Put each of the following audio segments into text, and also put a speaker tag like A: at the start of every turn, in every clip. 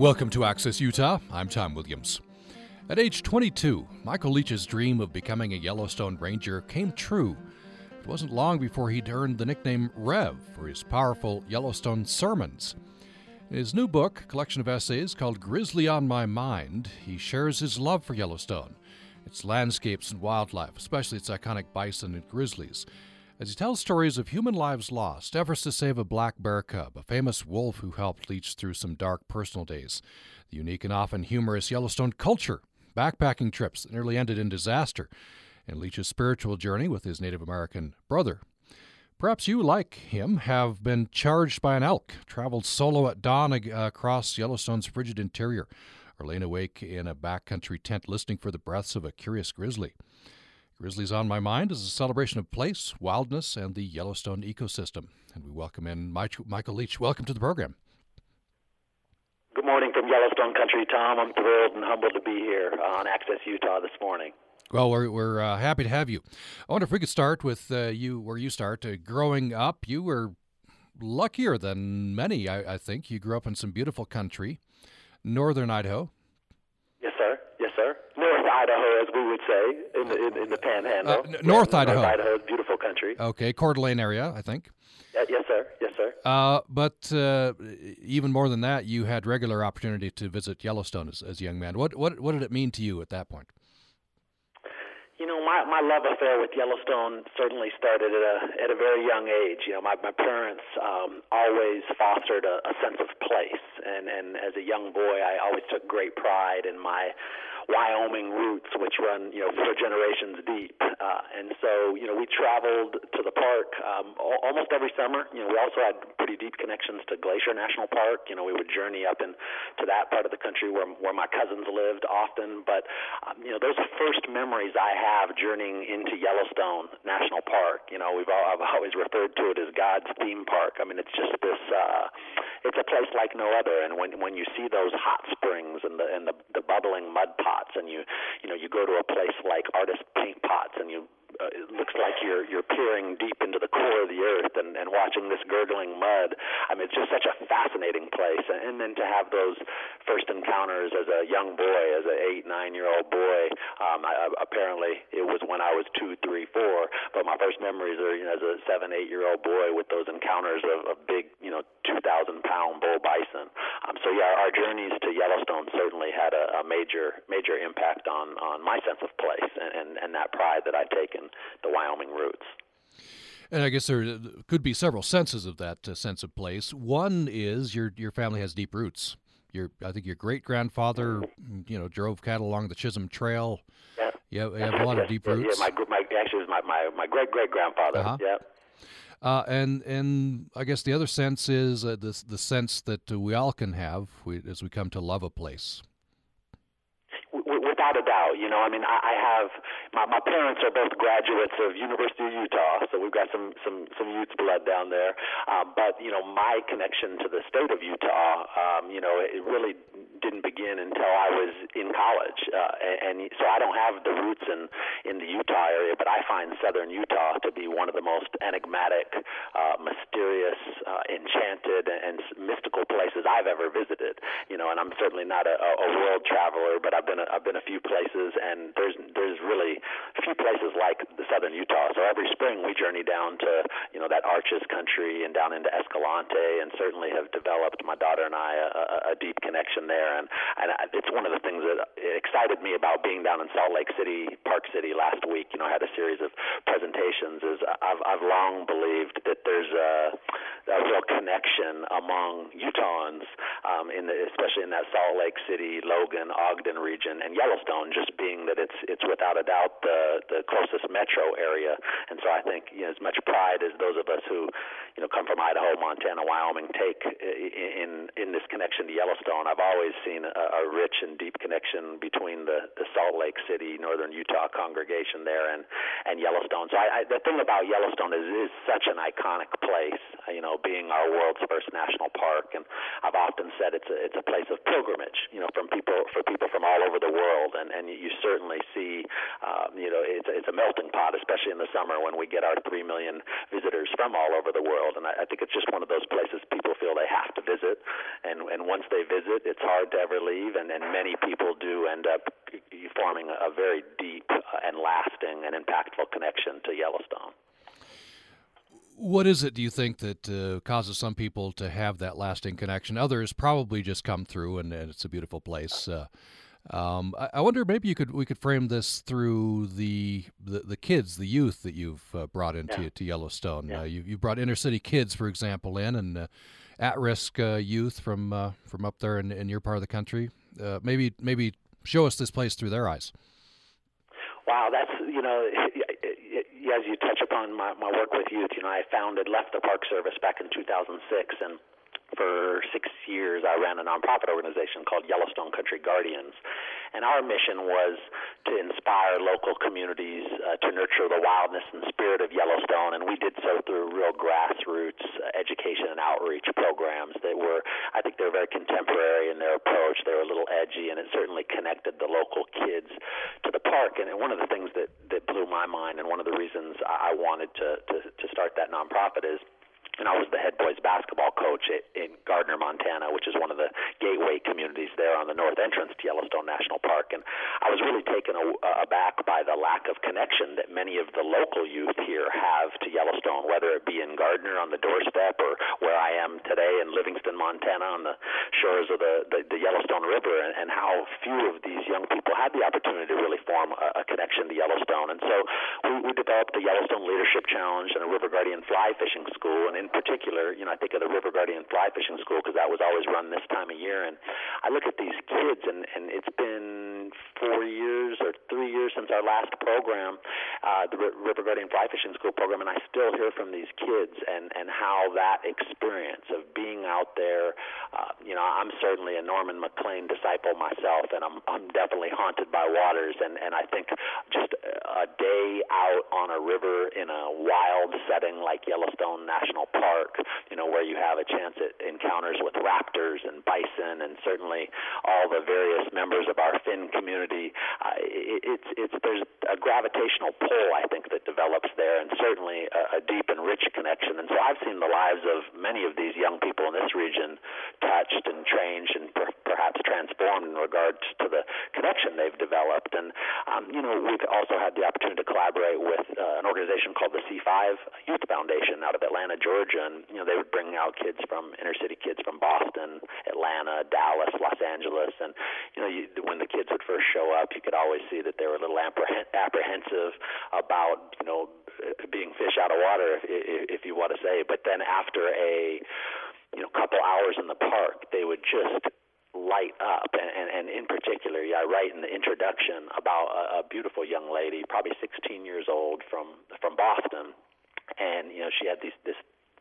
A: Welcome to Access Utah. I'm Tom Williams. At age 22, Michael Leach's dream of becoming a Yellowstone Ranger came true. It wasn't long before he'd earned the nickname Rev for his powerful Yellowstone sermons. In his new book, collection of essays called Grizzly on My Mind, he shares his love for Yellowstone, its landscapes and wildlife, especially its iconic bison and grizzlies. As he tells stories of human lives lost, efforts to save a black bear cub, a famous wolf who helped Leach through some dark personal days, the unique and often humorous Yellowstone culture, backpacking trips that nearly ended in disaster, and Leach's spiritual journey with his Native American brother. Perhaps you, like him, have been charged by an elk, traveled solo at dawn uh, across Yellowstone's frigid interior, or lain awake in a backcountry tent listening for the breaths of a curious grizzly. Grizzlies on My Mind is a celebration of place, wildness, and the Yellowstone ecosystem. And we welcome in Michael Leach. Welcome to the program.
B: Good morning from Yellowstone Country, Tom. I'm thrilled and humbled to be here on Access Utah this morning.
A: Well, we're, we're uh, happy to have you. I wonder if we could start with uh, you, where you start. Uh, growing up, you were luckier than many, I, I think. You grew up in some beautiful country, northern Idaho.
B: Idaho, as we would say, in the, in, in the Panhandle. Uh,
A: North yeah, Idaho.
B: North Idaho is beautiful country.
A: Okay, Coeur d'Alene area, I think.
B: Uh, yes, sir. Yes, sir.
A: Uh, but uh, even more than that, you had regular opportunity to visit Yellowstone as, as a young man. What, what, what did it mean to you at that point?
B: You know, my my love affair with Yellowstone certainly started at a at a very young age. You know, my my parents um, always fostered a, a sense of place, and and as a young boy, I always took great pride in my Wyoming roots, which run you know four generations deep. Uh, and so you know we traveled to the park um, al- almost every summer. You know we also had pretty deep connections to Glacier National Park. You know we would journey up in to that part of the country where where my cousins lived often. But um, you know those first memories I have journeying into Yellowstone National Park. You know we've all, I've always referred to it as God's theme park. I mean it's just this. Uh, it's a place like no other. And when when you see those hot springs and the and the, the bubbling mud pots, and you you know you go to a place like Artist Paint Pots, and you uh, it looks like you're you're peering deep into the core of the earth and, and watching this gurgling mud. I mean, it's just such a fascinating place. And, then to have those first encounters as a young boy, as an eight nine year old boy. Um, I, apparently, it was when I was two, three, four. But my first memories are you know, as a seven, eight year old boy with those encounters of, of big, you know, two thousand pound bull bison. Um, so yeah, our journeys to Yellowstone certainly had a, a major major impact on on my sense of place and, and and that pride that I take in the Wyoming roots.
A: And I guess there could be several senses of that uh, sense of place. One is your your family has deep roots. Your I think your great grandfather, you know, drove cattle along the Chisholm Trail.
B: Yeah,
A: you have, you have a lot of deep roots.
B: Yeah, my, my actually my my, my great great grandfather.
A: Uh-huh.
B: Yeah.
A: Uh, and and I guess the other sense is uh, the the sense that uh, we all can have we, as we come to love a place
B: without a doubt. You know, I mean, I, I have my my parents are both graduates of University of Utah, so we've got some some some Utes blood down there. Um, but you know, my connection to the state of Utah, um, you know, it really didn't begin until I was in college, uh, and, and so I don't have the roots in in the Utah area, but I find southern Utah to be one of the most enigmatic, uh, mysterious, uh, enchanted, and mystical places I've ever visited. You know, and I'm certainly not a, a world traveler, but I've been a, I've been a few places, and there's there's really few places like the southern Utah. So every spring we journey down to you know that Arches country and down into Escalante, and certainly have developed my daughter and I a, a deep connection there. And and it's one of the things that excited me about being down in Salt Lake City, Park City last week. You know, I had a series of presentations. Is I've I've long believed that there's a, a real connection among Utahns, um, in the, especially in that Salt Lake City, Logan, Ogden region, and Yellowstone Yellowstone, just being that it's it's without a doubt the the closest metro area. And so I think you know, as much pride as those of us who you know come from Idaho, Montana, Wyoming take in in this connection to Yellowstone, I've always seen a, a rich and deep connection between the the Salt Lake City, Northern Utah congregation there, and and Yellowstone. So I, I, the thing about Yellowstone is it is such an iconic place. Uh, you know, being our world's first national park, and I've often said it's a it's a place of pilgrimage. You know, from people for people from all over the world world, and and you certainly see, um, you know, it's it's a melting pot, especially in the summer when we get our three million visitors from all over the world, and I, I think it's just one of those places people feel they have to visit, and and once they visit, it's hard to ever leave, and, and many people do end up forming a very deep and lasting and impactful connection to Yellowstone.
A: What is it, do you think, that uh, causes some people to have that lasting connection? Others probably just come through and, and it's a beautiful place. Uh, um, I, I, wonder maybe you could we could frame this through the the, the kids, the youth that you've uh, brought into
B: yeah.
A: to Yellowstone.
B: Yeah.
A: Uh, you you brought inner city kids, for example, in and uh, at risk uh, youth from uh, from up there in, in your part of the country. Uh, maybe maybe show us this place through their eyes.
B: Wow, that's you know, as you touch upon my, my work with youth, you know, I founded left the Park Service back in 2006 and for six years, I ran a nonprofit organization called Yellowstone Country Guardians. And our mission was to inspire local communities uh, to nurture the wildness and spirit of Yellowstone. And we did so through real grassroots education and outreach programs that were, I think, they were very contemporary in their approach. They were a little edgy, and it certainly connected the local kids to the park. And, and one of the things that, that blew my mind, and one of the reasons I wanted to, to, to start that nonprofit is and I was the head boys basketball coach at, in Gardiner, Montana, which is one of the gateway communities there on the north entrance to Yellowstone National Park. And I was really taken aback by the lack of connection that many of the local youth here have to Yellowstone, whether it be in Gardiner on the doorstep or where I am today in Livingston, Montana, on the shores of the, the, the Yellowstone River, and, and how few of these young people had the opportunity to really form a, a connection to Yellowstone. And so we, we developed the Yellowstone Leadership Challenge and a River Guardian fly fishing school, and in particular, you know, I think of the River Guardian Fly Fishing School because that was always run this time of year. And I look at these kids, and and it's been four years or three years since our last program, uh, the R- River Guardian Fly Fishing School program, and I still hear from these kids and and how that experience of being out there. Uh, you know, I'm certainly a Norman Maclean disciple myself, and I'm I'm definitely haunted by waters, and and I think just a day out on a river in a wild setting like Yellowstone National Park you know, where you have a chance at encounters with raptors and bison, and certainly all the various members of our Finn community. Uh, it, it's it's there's a gravitational pull I think that develops there, and certainly a, a deep and rich connection. And so I've seen the lives of many of these young people in this region touched and changed and per- perhaps transformed in regards to the connection they've developed. And um, you know, we've also had the opportunity to collaborate with uh, an organization called the C5 Youth Foundation out of Atlanta, Georgia and you know they would bring out kids from inner city kids from Boston, Atlanta, Dallas, Los Angeles, and you know you, when the kids would first show up, you could always see that they were a little apprehensive about you know being fish out of water, if, if you want to say. But then after a you know couple hours in the park, they would just light up and, and, and in particular yeah, I write in the introduction about a, a beautiful young lady probably 16 years old from from Boston. And you know she had these this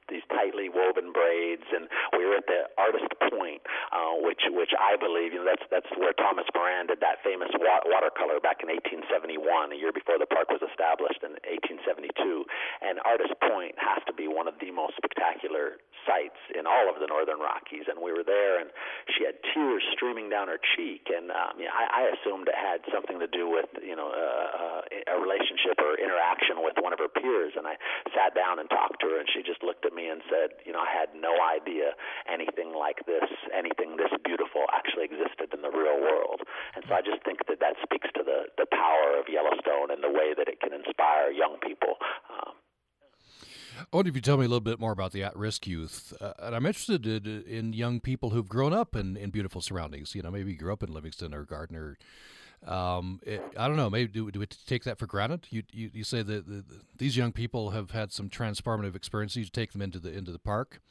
B: these tightly woven braids, and we were at the Artist Point, uh, which which I believe you know that's that's where Thomas Moran did that famous wa- watercolor back in 1871, a year before the park was established in 1872. And Artist Point has to be one of the most spectacular sights in all of the Northern Rockies. And we were there, and she had tears streaming down her cheek, and um, know, I, I assumed it had something to do with you know uh, a relationship or interaction with one of her peers. And I sat down and talked to her, and she just looked at me me and said, you know, I had no idea anything like this, anything this beautiful actually existed in the real world. And so I just think that that speaks to the, the power of Yellowstone and the way that it can inspire young people. Um,
A: I wonder if you tell me a little bit more about the at-risk youth, uh, and I'm interested in, in, young people who've grown up in, in beautiful surroundings. You know, maybe you grew up in Livingston or Gardiner, um, it, I don't know. Maybe do, do we take that for granted? You you, you say that the, the, these young people have had some transformative experiences. You take them into the into the park,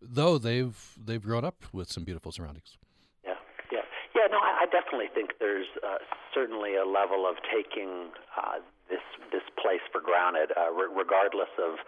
A: though they've they've grown up with some beautiful surroundings.
B: Yeah, yeah, yeah. No, I, I definitely think there's uh, certainly a level of taking uh, this this place for granted, uh, re- regardless of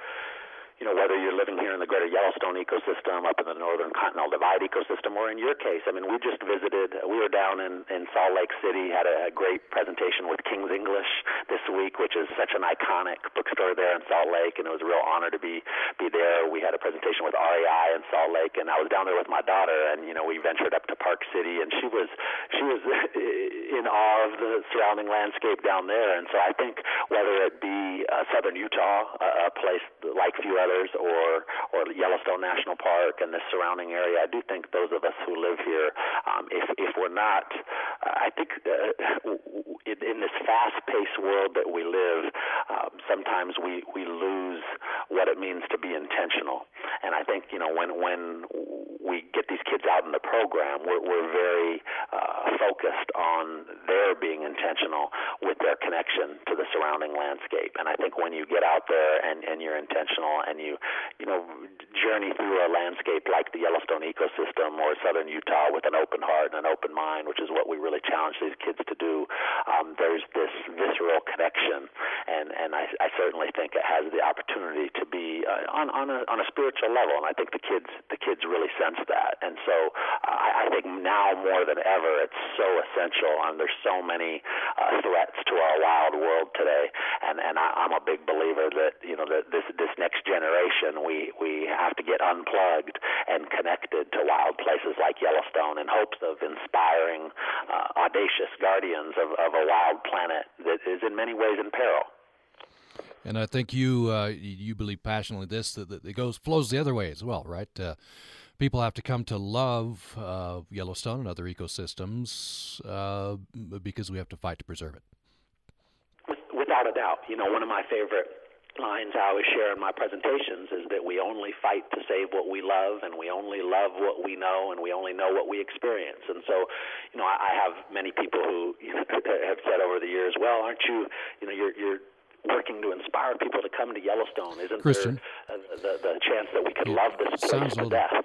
B: you know, whether you're living here in the greater Yellowstone ecosystem, up in the northern Continental Divide ecosystem, or in your case, I mean, we just visited, we were down in, in Salt Lake City, had a, great presentation with King's English this week, which is such an iconic bookstore there in Salt Lake, and it was a real honor to be, be there. We had a presentation with REI in Salt Lake, and I was down there with my daughter, and, you know, we ventured up to Park City, and she was, she was in awe of the surrounding landscape down there. And so I think whether it be uh, southern Utah, a, a place like few others, or or Yellowstone National Park and the surrounding area, I do think those of us who live here, um, if if we're not, uh, I think uh, in, in this fast-paced world that we live, um, sometimes we we lose what it means to be intentional. And I think you know when when we get these kids out in the program, we're, we're very uh, focused on their being intentional with their connection to the surrounding landscape. And I think when you get out there and, and you're intentional and you, you know, journey through a landscape like the Yellowstone ecosystem or southern Utah with an open heart and an open mind, which is what we really challenge these kids to do, um, there's this visceral connection. And, and I, I certainly think it has the opportunity to be uh, on, on, a, on a spiritual level. And I think the kids, the kids really sense that. And so I, I think now more than ever, it's so essential. And there's so many uh, threats to our wild world today. And and I, I'm a big believer that you know that this this next generation, we we have to get unplugged and connected to wild places like Yellowstone in hopes of inspiring uh, audacious guardians of, of a wild planet that is in many ways in peril.
A: And I think you uh, you believe passionately this that, that it goes flows the other way as well, right? Uh, people have to come to love uh, Yellowstone and other ecosystems uh, because we have to fight to preserve it.
B: Without a doubt, you know one of my favorite lines I always share in my presentations is that we only fight to save what we love, and we only love what we know, and we only know what we experience. And so, you know, I, I have many people who you know, have said over the years, "Well, aren't you? You know, you're you're working to inspire people to come to Yellowstone? Isn't
A: Christian.
B: there uh, the, the chance that we could love this place to death?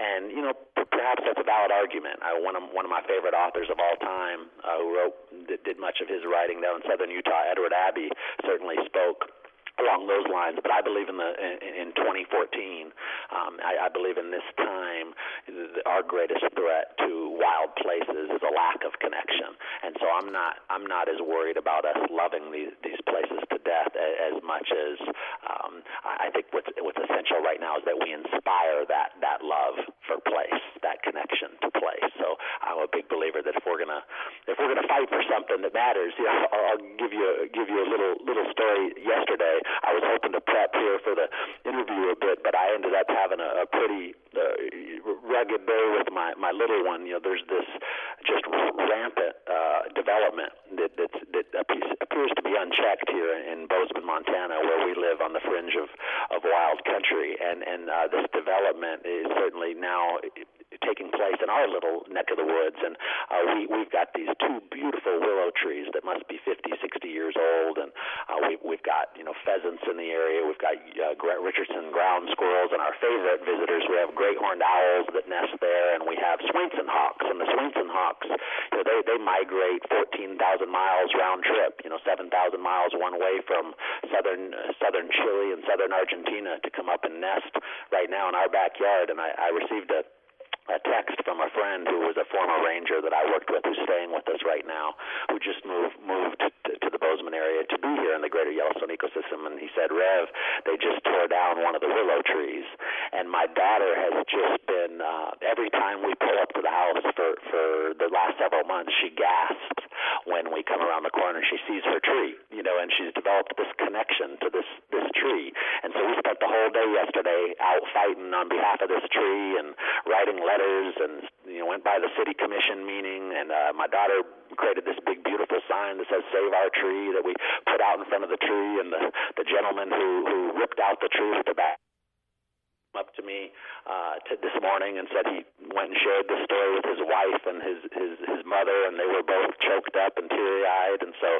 B: And you know, perhaps that's a valid argument. I, one of one of my favorite authors of all time, uh, who wrote did, did much of his writing down in southern Utah, Edward Abbey, certainly spoke along those lines. But I believe in the in, in 2014, um, I, I believe in this time, our greatest threat to wild places is a lack of connection. And so I'm not I'm not as worried about us loving these these places to death as, as much as um, I think what's what's essential right now is that we inspire that that love for place, that connection to place. So I'm a big believer that if we're gonna if we're gonna fight for something that matters, you know, I'll, give you give you a little little story yesterday. I was hoping to prep here for the interview a bit, but I ended up having a, a pretty uh, rugged day with my my little one. You know, there's this just rampant uh, development that that's, that appears to be unchecked here in Bozeman, Montana, where we live on the fringe of of wild country, and and uh, this development is certainly now taking place in our little neck of the woods. And uh, we, we've got these two beautiful willow trees that must be 50, 60 years old. And uh, we, we've got, you know, pheasants in the area. We've got uh, Richardson ground squirrels. And our favorite visitors, we have great horned owls that nest there. And we have Swainson hawks. And the Swainson hawks, you know, they, they migrate 14,000 miles round trip, you know, 7,000 miles one way from southern, uh, southern Chile and southern Argentina to come up and nest right now in our backyard. And I, I received a a text from a friend who was a former ranger that I worked with, who's staying with us right now, who just moved moved to, to the Bozeman area to be here in the greater Yellowstone ecosystem. And he said, Rev, they just tore down one of the willow trees, and my daughter has just been uh, every time we pull up to the house for for the last several months, she gasps when we come around the corner. And she sees her tree, you know, and she's developed this connection to this this tree. And so we spent the whole day yesterday out fighting on behalf of this tree and writing letters and you know went by the city commission meeting. And uh, my daughter created this big beautiful sign that says save our tree that we put out in front of the tree. And the the gentleman who who ripped out the tree with the back up to me uh, to this morning and said he went and shared this story with his wife and his his his mother. And they were both choked up and teary eyed and so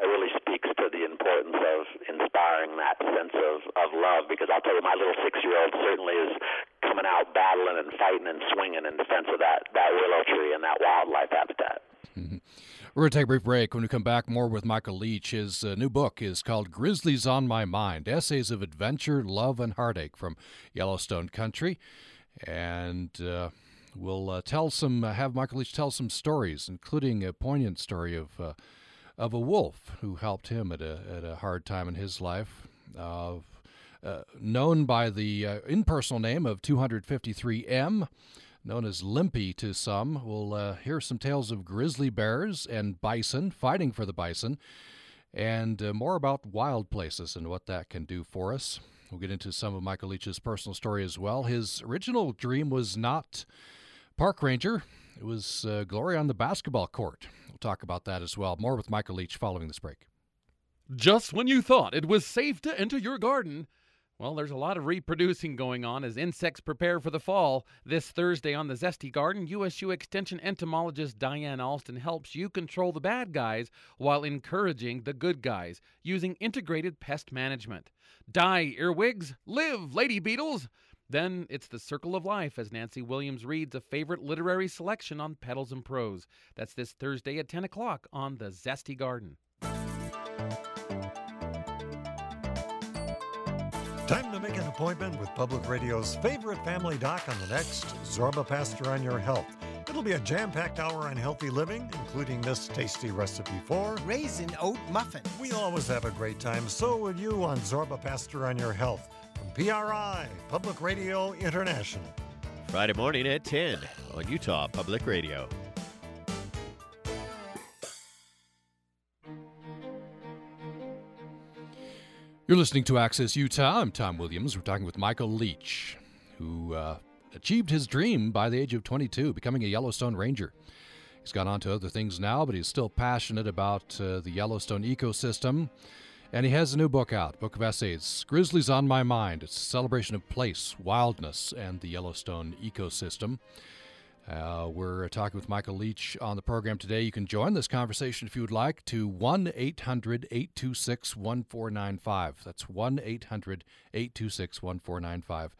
B: it really speaks to the importance of inspiring that sense of, of love because I'll tell you, my little six year old certainly is coming out battling and fighting and swinging in defense of that, that willow tree and that wildlife habitat.
A: Mm-hmm. We're going to take a brief break. When we come back, more with Michael Leach. His uh, new book is called Grizzlies on My Mind Essays of Adventure, Love, and Heartache from Yellowstone Country. And uh, we'll uh, tell some, uh, have Michael Leach tell some stories, including a poignant story of uh, of a wolf who helped him at a, at a hard time in his life. Uh, known by the uh, impersonal name of 253M, known as Limpy to some. We'll uh, hear some tales of grizzly bears and bison fighting for the bison, and uh, more about wild places and what that can do for us. We'll get into some of Michael Leach's personal story as well. His original dream was not park ranger, it was uh, glory on the basketball court. We'll talk about that as well. More with Michael Leach following this break.
C: Just when you thought it was safe to enter your garden, well, there's a lot of reproducing going on as insects prepare for the fall. This Thursday on the Zesty Garden, USU Extension entomologist Diane Alston helps you control the bad guys while encouraging the good guys using integrated pest management. Die, earwigs! Live, lady beetles! Then it's the circle of life as Nancy Williams reads a favorite literary selection on Petals and Prose. That's this Thursday at 10 o'clock on the Zesty Garden.
D: Time to make an appointment with Public Radio's favorite family doc on the next Zorba Paster on Your Health. It'll be a jam packed hour on healthy living, including this tasty recipe for
E: raisin oat muffins.
D: We always have a great time, so will you on Zorba Paster on Your Health from PRI, Public Radio International.
F: Friday morning at 10 on Utah Public Radio.
A: You're listening to Access Utah. I'm Tom Williams. We're talking with Michael Leach, who uh, achieved his dream by the age of 22, becoming a Yellowstone Ranger. He's gone on to other things now, but he's still passionate about uh, the Yellowstone ecosystem. And he has a new book out, book of essays, Grizzlies on My Mind. It's a celebration of place, wildness, and the Yellowstone ecosystem. Uh, we're talking with Michael Leach on the program today. You can join this conversation if you would like to 1 800 826 1495. That's 1 800 826 1495.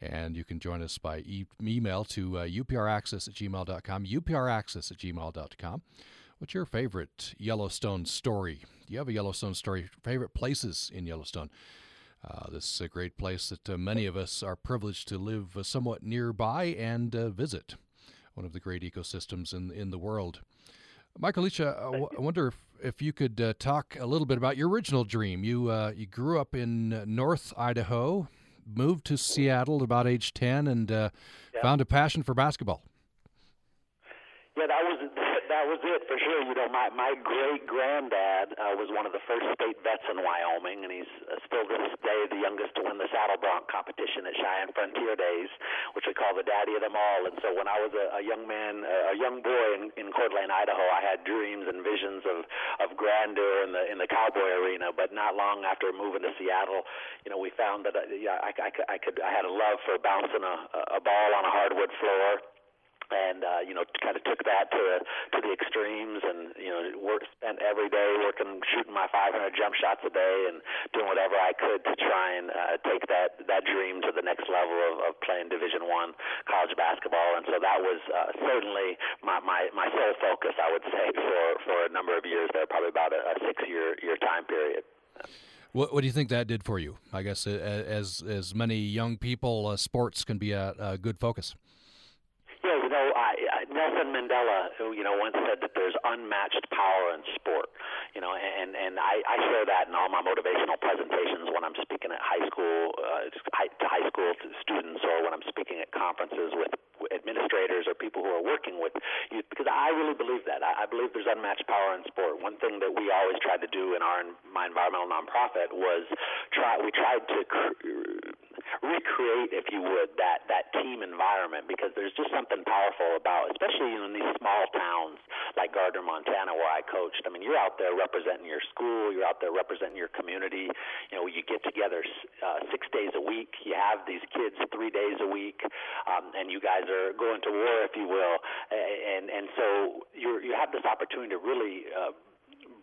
A: And you can join us by e- email to uh, upraccess at gmail.com, upraccess at gmail.com. What's your favorite Yellowstone story? Do you have a Yellowstone story? Favorite places in Yellowstone? Uh, this is a great place that uh, many of us are privileged to live somewhat nearby and uh, visit. One of the great ecosystems in in the world. Michael Leach, uh, I wonder if, if you could uh, talk a little bit about your original dream. You you grew up in North Idaho, moved to Seattle at about age ten, and yeah. found a passion for basketball.
B: Yeah, that was that was it for sure. You know, my my great granddad uh, was one of the first state vets in Wyoming, and he's uh, still to this day the youngest to win the saddle bronc competition at Cheyenne Frontier Days, which we call the daddy of them all. And so when I was a, a young man, uh, a young boy in, in Coeur d'Alene, Idaho, I had dreams and visions of of grandeur in the in the cowboy arena. But not long after moving to Seattle, you know, we found that uh, yeah, I, I, I could I had a love for bouncing a, a ball on a hardwood floor and uh, you know kind of took that to to the extremes and you know work spent every day working shooting my 500 jump shots a day and doing whatever I could to try and uh, take that that dream to the next level of, of playing Division One college basketball and so that was uh, certainly my, my my sole focus I would say for for a number of years there probably about a, a six year year time period.
A: What, what do you think that did for you? I guess as as many young people, uh, sports can be a, a good focus.
B: Yeah, you know, I, I, Nelson Mandela, who you know once said that there's unmatched power in sport. You know, and and I, I share that in all my motivational presentations when I'm speaking at high school uh, to high school students, or when I'm speaking at conferences with administrators or people who are working with youth. Because I really believe that. I, I believe there's unmatched power in sport. One thing that we always tried to do in our my environmental nonprofit was try. We tried to. Cr- recreate, if you would, that that team environment because there's just something powerful about, especially in these small towns like Gardiner, Montana, where I coached. I mean, you're out there representing your school, you're out there representing your community. You know, you get together uh, six days a week. You have these kids three days a week, um, and you guys are going to war, if you will. And and so you you have this opportunity to really. Uh,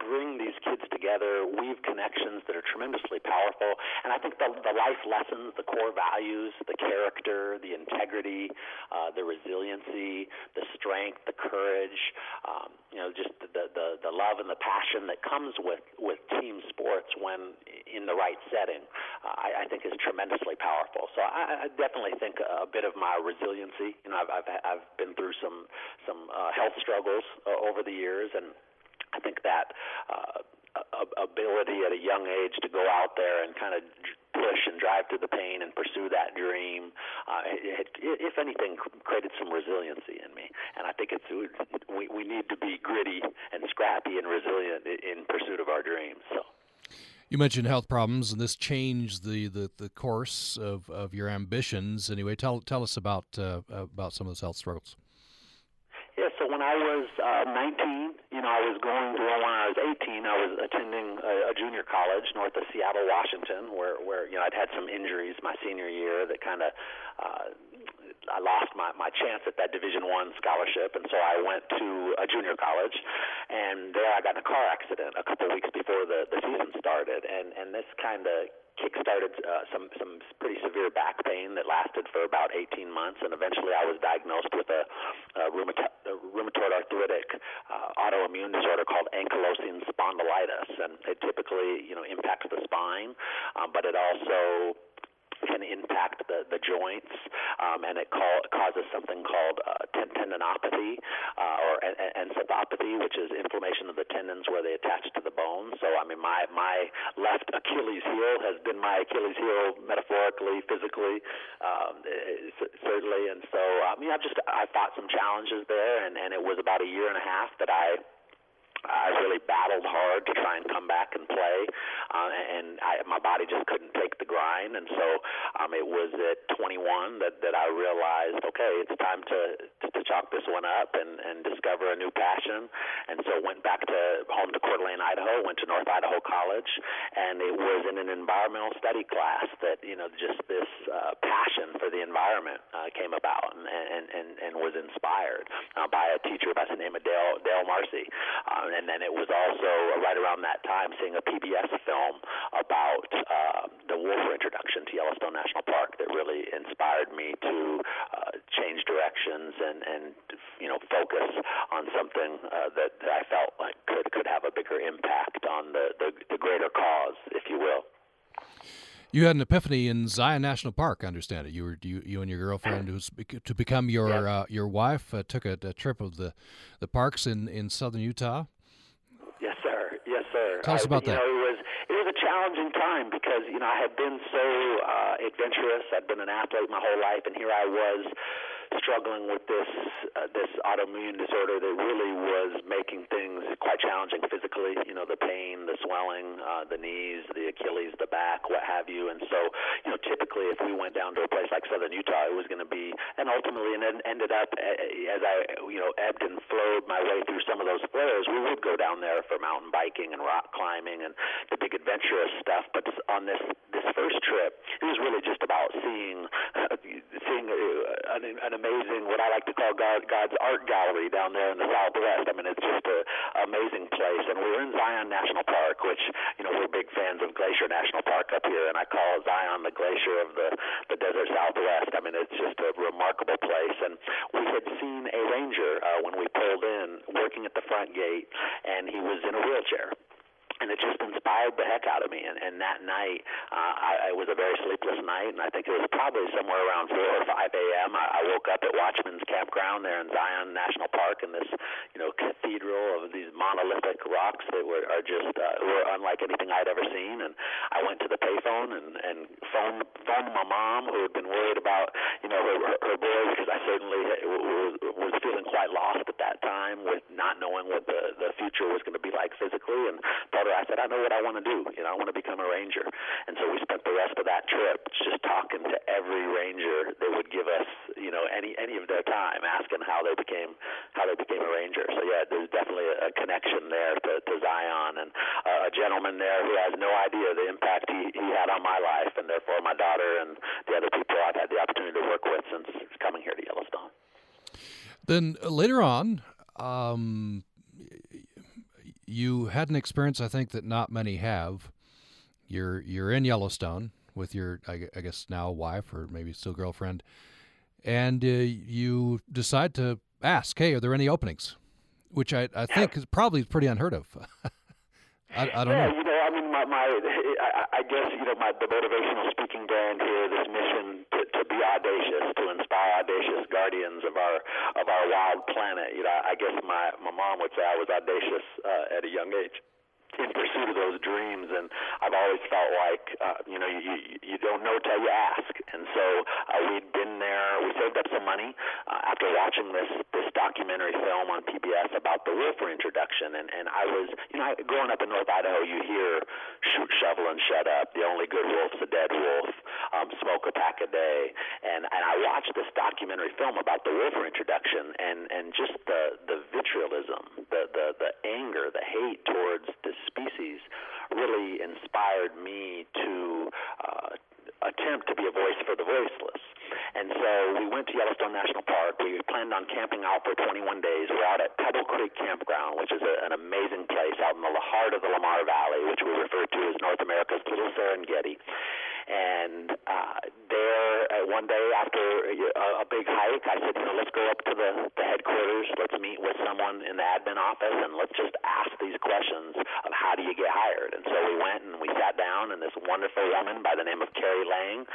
B: bring these kids together, weave connections that are tremendously powerful. And I think the, the life lessons, the core values, the character, the integrity, uh, the resiliency, the strength, the courage, um, you know, just the, the, the love and the passion that comes with, with team sports when in the right setting, uh, I, I think is tremendously powerful. So I, I definitely think a bit of my resiliency. You know, I've, I've, I've been through some, some uh, health struggles uh, over the years and I think that uh, ability at a young age to go out there and kind of push and drive through the pain and pursue that dream, uh, it, it, if anything, created some resiliency in me. And I think it's we we need to be gritty and scrappy and resilient in pursuit of our dreams. So.
A: You mentioned health problems, and this changed the, the, the course of, of your ambitions. Anyway, tell tell us about uh, about some of those health struggles.
B: I was uh, 19, you know, I was going to, when I was 18, I was attending a, a junior college north of Seattle, Washington, where, where, you know, I'd had some injuries my senior year that kind of, uh, I lost my, my chance at that Division One scholarship, and so I went to a junior college, and there I got in a car accident a couple weeks before the, the season started, and, and this kind of kick-started uh, some some pretty severe back pain that lasted for about 18 months, and eventually I was diagnosed with a, a, rheumatoid, a rheumatoid arthritic uh, autoimmune disorder called ankylosing spondylitis, and it typically you know impacts the spine, um, but it also can impact the, the joints, um, and it call, causes something called uh, tendinopathy uh, or enthesopathy, which is inflammation of the tendons where they attach to the bone. So, I mean, my my left Achilles heel has been my Achilles heel metaphorically, physically, um, certainly. And so, I mean, I've just I fought some challenges there, and and it was about a year and a half that I I really battled hard to try and come back and play, uh, and I, my body just couldn't take the grind. And so um, it was at 21 that, that I realized, okay, it's time to, to, to chalk this one up and, and discover a new passion. And so went back to home to Coeur d'Alene, Idaho, went to North Idaho College, and it was in an environmental study class that you know just this uh, passion for the environment uh, came about and, and and and was inspired uh, by a teacher by the name of Dale Dale Marcy. Uh, and then it was also right around that time seeing a PBS film about uh, the wolf introduction to Yellowstone National Park that really inspired me to uh, change directions and and you know focus on something uh, that, that I felt like could could have a bigger impact on the, the the greater cause, if you will.
A: You had an epiphany in Zion National Park. I understand it. You were you, you and your girlfriend, who's to become your
B: yes.
A: uh, your wife, uh, took a, a, trip of the the parks in, in southern Utah. Tell us about
B: I,
A: that.
B: Know, it was it was a challenging time because you know I had been so uh, adventurous. I'd been an athlete my whole life, and here I was struggling with this uh, this autoimmune disorder that really was making things quite challenging physically. You know, the pain, the swelling, uh, the knees, the Achilles, the back, what have you. And so, you know, typically if we went down to a place like Southern Utah, it was going to be, and ultimately, and then ended up uh, as I, you know, ebbed and flowed my way through some of those flares, we would go down there for mountain biking and rock climbing and the big adventurous stuff. But on this this first trip, it was really just about seeing seeing uh, an, an amazing, what I like to call God, God's art gallery down there in the Southwest. I mean, it's just an amazing place. And we were in Zion National Park, which you know we're big fans of Glacier National Park up here, and I call Zion the glacier of the the desert Southwest. I mean, it's just a remarkable place. And we had seen a ranger uh, when we pulled in, working at the front gate, and he was in a wheelchair and it just inspired the heck out of me. And, and that night, uh, I, it was a very sleepless night, and I think it was probably somewhere around four or five a.m. I, I woke up at Watchman's Campground there in Zion National Park, in this, you know, cathedral of these monolithic rocks that were are just uh, were unlike anything I'd ever seen. And I went to the payphone and and phoned phoned my mom, who had been worried about, you know, her, her, her boys, because I certainly was, was feeling quite lost at that time with not knowing what the the future was going to be like physically, and told her I said, I know what I want to do. You know, I want to become a ranger. And so we spent the rest of that trip just talking to every ranger that would give us, you know, any any of their time, asking how they became how they became a ranger. So yeah, there's definitely a, a connection there to, to Zion and uh, a gentleman there who has no idea the impact he, he had on my life, and therefore my daughter and the other people I've had the opportunity to work with since coming here to Yellowstone.
A: Then later on, um, you had an experience I think that not many have. You're you're in Yellowstone with your I, I guess now wife or maybe still girlfriend, and uh, you decide to ask, "Hey, are there any openings?" Which I, I think is probably pretty unheard of. I, I, don't
B: yeah,
A: know.
B: you know, I mean, my, my I, I guess you know, my the motivational speaking brand here, this mission be audacious, to inspire audacious guardians of our of our wild planet. You know, I guess my my mom would say I was audacious uh, at a young age. In pursuit of those dreams. And I've always felt like, uh, you know, you, you don't know till you ask. And so uh, we'd been there. We saved up some money uh, after watching this this documentary film on PBS about the wolf reintroduction. And and I was, you know, growing up in North Idaho, you hear shoot, shovel, and shut up. The only good wolf's a dead wolf. Um, smoke a pack a day. And and I watched this documentary film about the wolf reintroduction and and just the the vitriolism, the the the anger, the hate towards this species really inspired me to uh, attempt to be a voice for the voiceless. And so we went to Yellowstone National Park. We planned on camping out for 21 days. We're out at Pebble Creek Campground, which is a, an amazing place out in the heart of the Lamar Valley, which we refer to as North America's Little Serengeti. And uh, there, uh, one day after a, a big hike, I said, you know, let's go up to the, the headquarters. Let's meet with someone in the admin office, and let's just ask these questions of how do you get hired. And so we went and we sat down, and this wonderful woman by the name of Carrie Lang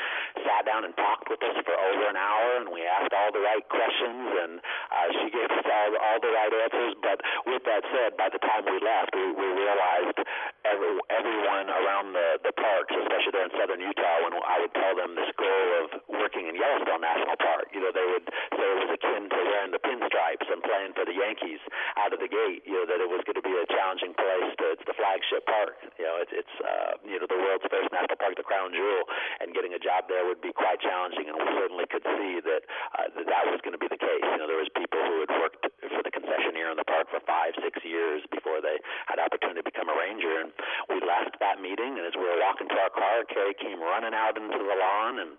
B: sat down and talked with us for over an hour, and we asked all the right questions, and uh, she gave us all, all the right answers. But with that said, by the time we left, we, we realized every, everyone around the, the parks, especially there in southern Utah, when I would tell them this goal of working in Yellowstone National Park, you know, they would say it was akin to wearing the pinstripes and playing for the Yankees out of the gate, you know, that it was going to be a challenging place to, it's the flagship park. You know, it's, it's uh, you know, the world's first national park, the crown jewel, and getting a job there would be quite challenging, and we certainly could see that uh, that, that was going to be the case. You know, there was people who had worked for the concessionaire in the park for five, six years before they had opportunity to become a ranger, and we left that meeting, and as we were walking to our car, Carrie came running out into the lawn and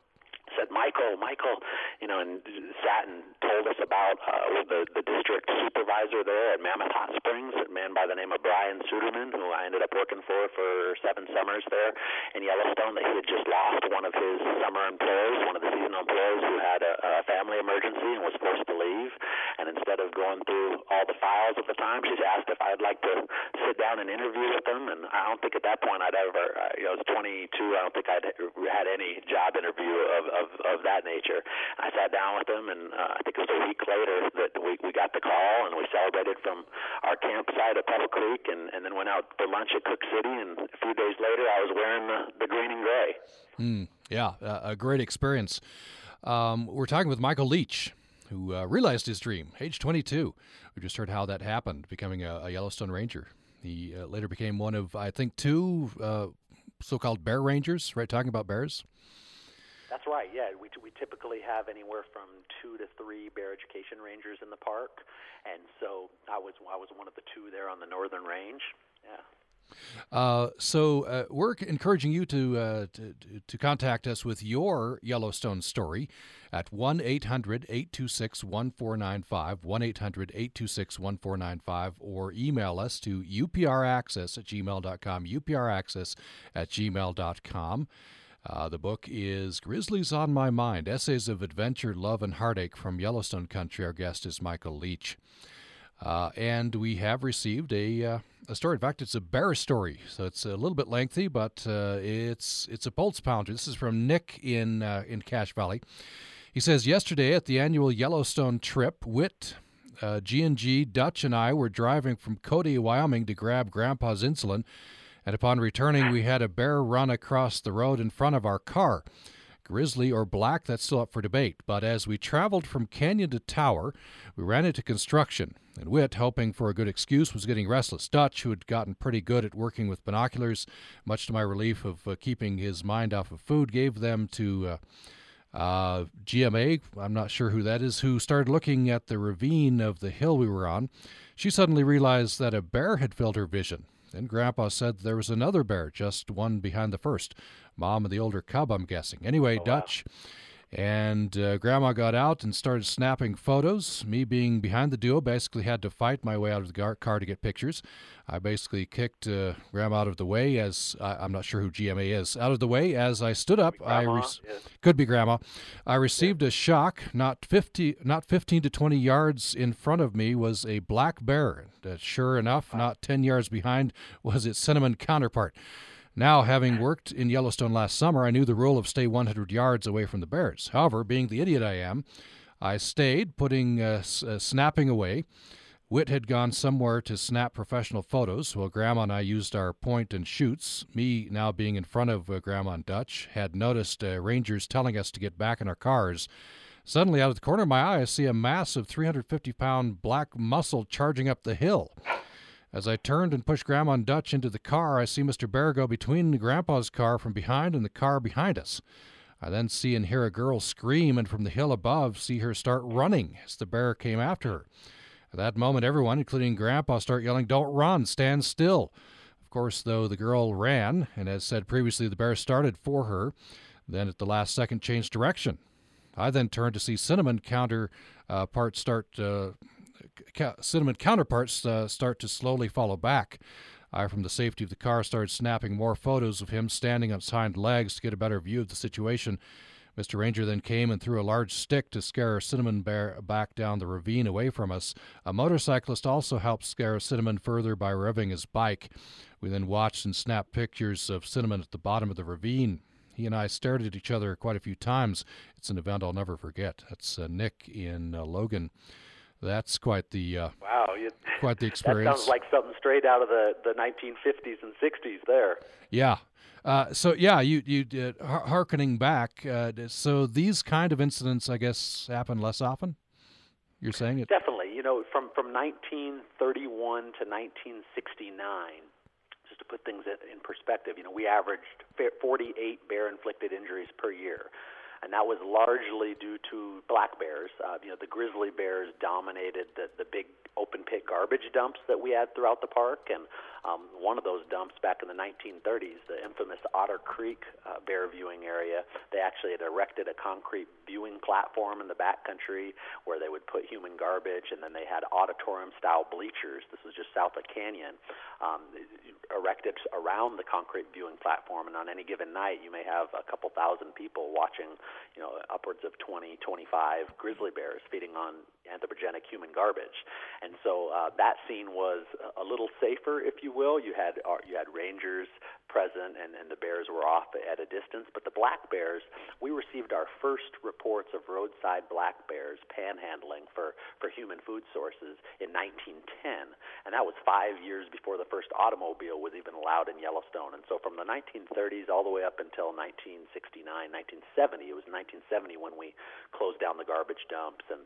B: said, Michael, Michael, you know, and sat and told us about uh, the the district supervisor there at Mammoth Hot Springs, a man by the name of Brian Suderman, who I ended up working for for seven summers there in Yellowstone. That he had just lost one of his summer employees, one of the seasonal employees, who had a, a family emergency and was forced to leave. And instead of going through all the files at the time, she's asked if I'd like to sit down and interview with them. And I don't think at that point I'd ever, uh, you know, I was 22. I don't think I'd had any job interview of of, of that nature. I sat down with them, and uh, I think it was a week later that we, we got the call, and we celebrated from our campsite at Pebble Creek, and, and then went out for lunch at Cooke City, and a few days later, I was wearing the, the green and gray.
A: Mm, yeah, a great experience. Um, we're talking with Michael Leach, who uh, realized his dream, age 22. We just heard how that happened, becoming a, a Yellowstone Ranger. He uh, later became one of, I think, two uh, so-called bear rangers. Right, talking about bears.
B: Right. Yeah, we we typically have anywhere from two to three bear education rangers in the park, and so I was I was one of the two there on the northern range. Yeah.
A: Uh, so uh, we're encouraging you to, uh, to, to contact us with your Yellowstone story at 1-800-826-1495, 1-800-826-1495, or email us to upraccess at gmail.com, upraccess at gmail.com. Uh, the book is Grizzlies on My Mind Essays of Adventure, Love, and Heartache from Yellowstone Country. Our guest is Michael Leach. Uh, and we have received a, uh, a story. In fact, it's a bear story, so it's a little bit lengthy, but uh, it's it's a pulse pounder. This is from Nick in uh, in Cache Valley. He says yesterday at the annual Yellowstone trip, Wit. Uh, G&G, Dutch, and I were driving from Cody, Wyoming to grab Grandpa's insulin and upon returning, we had a bear run across the road in front of our car. Grizzly or black, that's still up for debate. But as we traveled from canyon to tower, we ran into construction, and Wit, hoping for a good excuse, was getting restless. Dutch, who had gotten pretty good at working with binoculars, much to my relief of uh, keeping his mind off of food, gave them to. Uh, uh, GMA, I'm not sure who that is, who started looking at the ravine of the hill we were on. She suddenly realized that a bear had filled her vision and Grandpa said there was another bear, just one behind the first. Mom and the older cub, I'm guessing. Anyway, oh, Dutch. Wow. And uh, Grandma got out and started snapping photos. Me being behind the duo, basically had to fight my way out of the car to get pictures. I basically kicked uh, Grandma out of the way as I, am not sure who GMA is. Out of the way as I stood up.
B: I yes.
A: could be Grandma. I received yeah. a shock. Not 50, not 15 to 20 yards in front of me was a black bear. That sure enough, wow. not 10 yards behind was its cinnamon counterpart. Now, having worked in Yellowstone last summer, I knew the rule of stay 100 yards away from the bears. However, being the idiot I am, I stayed, putting uh, s- uh, snapping away. Whit had gone somewhere to snap professional photos while Grandma and I used our point and shoots. Me, now being in front of uh, Grandma and Dutch, had noticed uh, rangers telling us to get back in our cars. Suddenly, out of the corner of my eye, I see a massive 350 pound black muscle charging up the hill. As I turned and pushed Grandma and Dutch into the car, I see Mr. Bear go between Grandpa's car from behind and the car behind us. I then see and hear a girl scream, and from the hill above, see her start running as the bear came after her. At that moment, everyone, including Grandpa, start yelling, Don't run, stand still. Of course, though, the girl ran, and as said previously, the bear started for her, then at the last second changed direction. I then turned to see Cinnamon counter uh, parts start uh, cinnamon counterparts uh, start to slowly follow back. I, from the safety of the car, started snapping more photos of him standing on his hind legs to get a better view of the situation. Mr. Ranger then came and threw a large stick to scare Cinnamon Bear back down the ravine away from us. A motorcyclist also helped scare Cinnamon further by revving his bike. We then watched and snapped pictures of Cinnamon at the bottom of the ravine. He and I stared at each other quite a few times. It's an event I'll never forget. That's uh, Nick in uh, Logan. That's quite the uh,
B: wow, you,
A: quite the experience.
B: that sounds like something straight out of the, the 1950s and 60s there.
A: Yeah. Uh, so yeah, you you did harkening back. Uh, so these kind of incidents, I guess, happen less often. You're saying it
B: definitely. You know, from from 1931 to 1969, just to put things in perspective, you know, we averaged 48 bear-inflicted injuries per year and that was largely due to black bears. Uh, you know, the grizzly bears dominated the the big open pit garbage dumps that we had throughout the park, and um, one of those dumps back in the 1930s, the infamous Otter Creek uh, bear viewing area, they actually had erected a concrete viewing platform in the backcountry where they would put human garbage, and then they had auditorium-style bleachers. This was just south of Canyon, um, erected around the concrete viewing platform, and on any given night, you may have a couple thousand people watching, you know, upwards of 20, 25 grizzly bears feeding on anthropogenic human garbage. And so uh, that scene was a little safer, if you will. You had uh, you had rangers present, and, and the bears were off at a distance. But the black bears, we received our first reports of roadside black bears panhandling for for human food sources in 1910, and that was five years before the first automobile was even allowed in Yellowstone. And so from the 1930s all the way up until 1969, 1970, it was 1970 when we closed down the garbage dumps and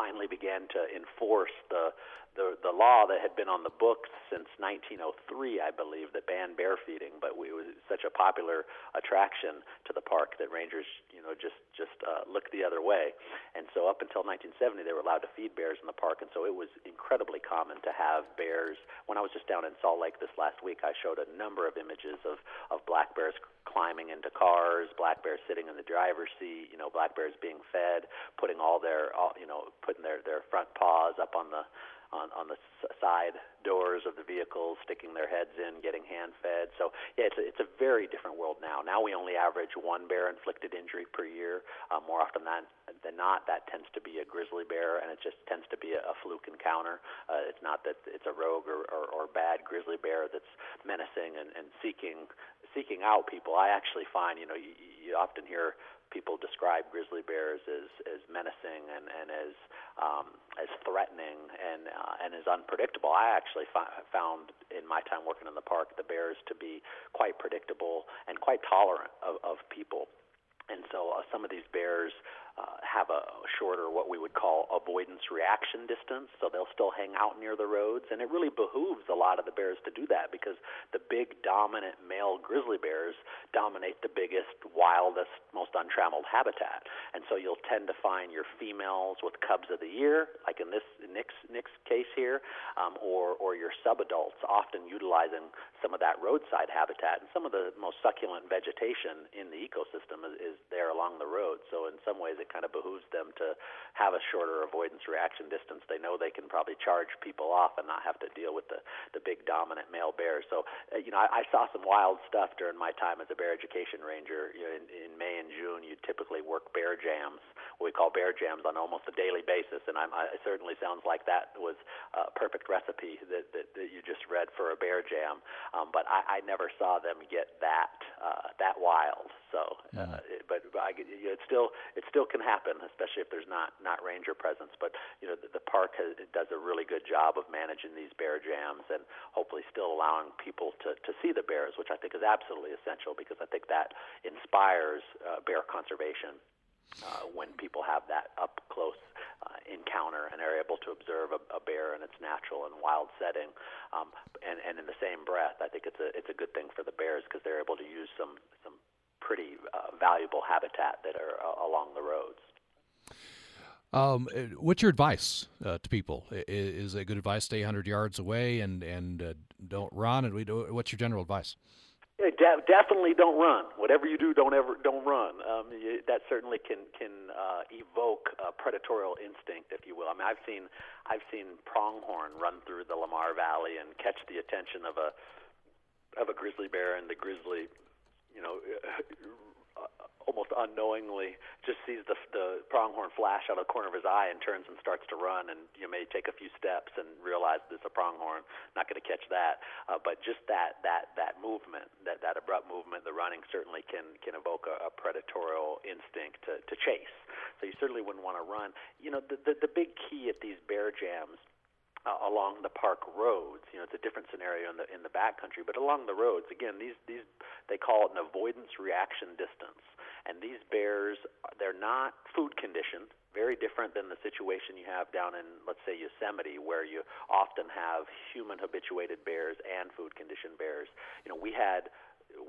B: finally began to enforce the the the law that had been on the books since 1903, I believe, that banned bear feeding. But we, it was such a popular attraction to the park that rangers, you know, just just uh, looked the other way. And so up until 1970, they were allowed to feed bears in the park, and so it was incredibly common to have bears. When I was just down in Salt Lake this last week, I showed a number of images of of black bears climbing into cars, black bears sitting in the driver's seat, you know, black bears being fed, putting all their, all, you know, putting their their front paws up on the on, on the side doors of the vehicles, sticking their heads in, getting hand fed. So yeah, it's a, it's a very different world now. Now we only average one bear inflicted injury per year. Uh, more often than than not, that tends to be a grizzly bear, and it just tends to be a, a fluke encounter. Uh, it's not that it's a rogue or, or, or bad grizzly bear that's menacing and, and seeking seeking out people. I actually find, you know, you, you often hear people describe grizzly bears as as menacing and and as um, as threatening and uh, and as unpredictable. I actually fi- found in my time working in the park the bears to be quite predictable and quite tolerant of, of people. And so uh, some of these bears uh, have a shorter, what we would call avoidance reaction distance, so they'll still hang out near the roads. And it really behooves a lot of the bears to do that because the big dominant male grizzly bears dominate the biggest, wildest, most untrammeled habitat. And so you'll tend to find your females with cubs of the year, like in this Nick's, Nick's case here, um, or, or your subadults, often utilizing some of that roadside habitat. And some of the most succulent vegetation in the ecosystem is, is there along the road. So in some ways, it kind of behooves them to have a shorter avoidance reaction distance. They know they can probably charge people off and not have to deal with the the big dominant male bears. So, uh, you know, I, I saw some wild stuff during my time as a bear education ranger. You know, in, in May and June, you typically work bear jams, what we call bear jams, on almost a daily basis, and I'm, I, it certainly sounds like that was a perfect recipe that, that, that you just read for a bear jam. Um, but I, I never saw them get that uh, that wild. So, uh, it, but, but I, you know, it still it still can happen, especially if there's not not ranger presence. But you know, the, the park has, does a really good job of managing these bear jams and hopefully still allowing people to to see the bears, which I think is absolutely essential because I think that inspires uh, bear conservation uh, when people have that up close uh, encounter and are able to observe a, a bear in its natural and wild setting. Um, and, and in the same breath, I think it's a it's a good thing for the bears because they're able to use some some pretty uh, valuable habitat that are uh, along the roads.
A: Um, uh, what's your advice uh, to people? Is, is it good advice stay 100 yards away and and uh, don't run? And we do, what's your general advice?
B: Yeah, de- definitely don't run. Whatever you do, don't ever don't run. Um, you, that certainly can can uh, evoke a predatorial instinct, if you will. I mean, I've seen I've seen pronghorn run through the Lamar Valley and catch the attention of a of a grizzly bear, and the grizzly, you know, almost unknowingly just sees the the pronghorn flash out of the corner of his eye and turns and starts to run and you may take a few steps and realize it's a pronghorn. Not going to catch that. Uh, but just that that that movement that that abrupt movement the running certainly can can evoke a, a predatorial instinct to to chase. So you certainly wouldn't want to run. You know the, the the big key at these bear jams uh, along the park roads. You know, it's a different scenario in the in the backcountry, but along the roads, again, these these they call it an avoidance reaction distance. And these bears, they're not food conditioned, very different than the situation you have down in, let's say, Yosemite, where you often have human habituated bears and food conditioned bears. You know, we had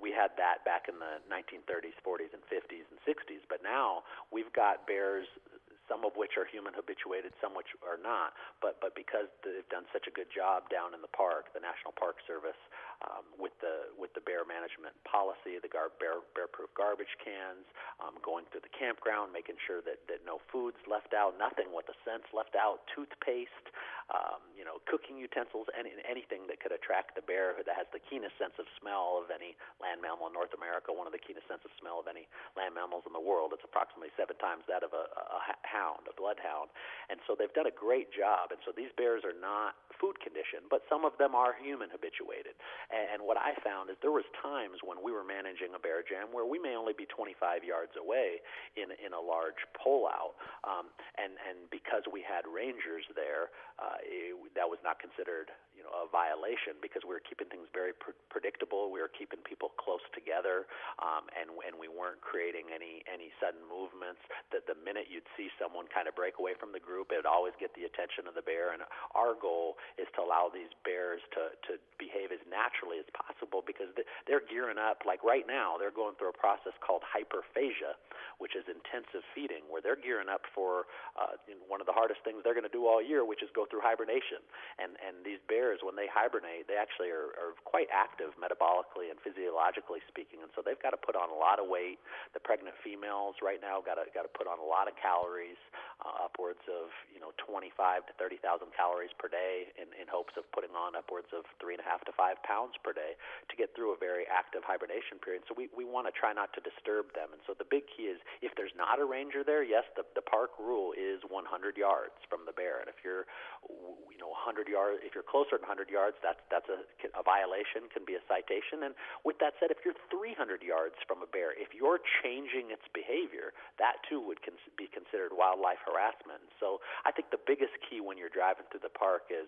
B: we had that back in the 1930s, 40s, and 50s and 60s, but now we've got bears some of which are human habituated, some which are not. But but because they've done such a good job down in the park, the National Park Service, um, with the with the bear management policy, the gar- bear bear-proof garbage cans, um, going through the campground, making sure that that no food's left out, nothing with a sense left out, toothpaste, um, you know, cooking utensils, any anything that could attract the bear that has the keenest sense of smell of any land mammal in North America, one of the keenest sense of smell of any land mammals in the world. It's approximately seven times that of a, a hound, a bloodhound. And so they've done a great job. And so these bears are not food conditioned, but some of them are human habituated. And, what I found is there was times when we were managing a bear jam where we may only be 25 yards away in in a large pullout, um, and and because we had rangers there, uh, it, that was not considered you know a violation because we were keeping things very pr- predictable. We were keeping people close together, um, and and we weren't creating any any sudden movements. That the minute you'd see someone kind of break away from the group, it would always get the attention of the bear. And our goal is to allow these bears to to behave as naturally as possible because they're gearing up. Like right now, they're going through a process called hyperphagia, which is intensive feeding, where they're gearing up for uh, one of the hardest things they're going to do all year, which is go through hibernation. And and these bears, when they hibernate, they actually are, are quite active metabolically and physiologically speaking, and so they've got to put on a lot of weight. The pregnant females right now got to got to put on a lot of calories, uh, upwards of you know 25 to 30 thousand calories per day, in in hopes of putting on upwards of three and a half to five pounds per day to get through a very active hibernation period. So we we want to try not to disturb them. And so the big key is if there's not a ranger there, yes, the the park rule is 100 yards from the bear, and if you're you know 100 yards, if you're closer than 100 yards, that's that's a, a violation, can be a citation. And with that said, if you're 300 yards from a bear, if you're changing its behavior, that too would cons- be considered wildlife harassment. So I think the biggest key when you're driving through the park is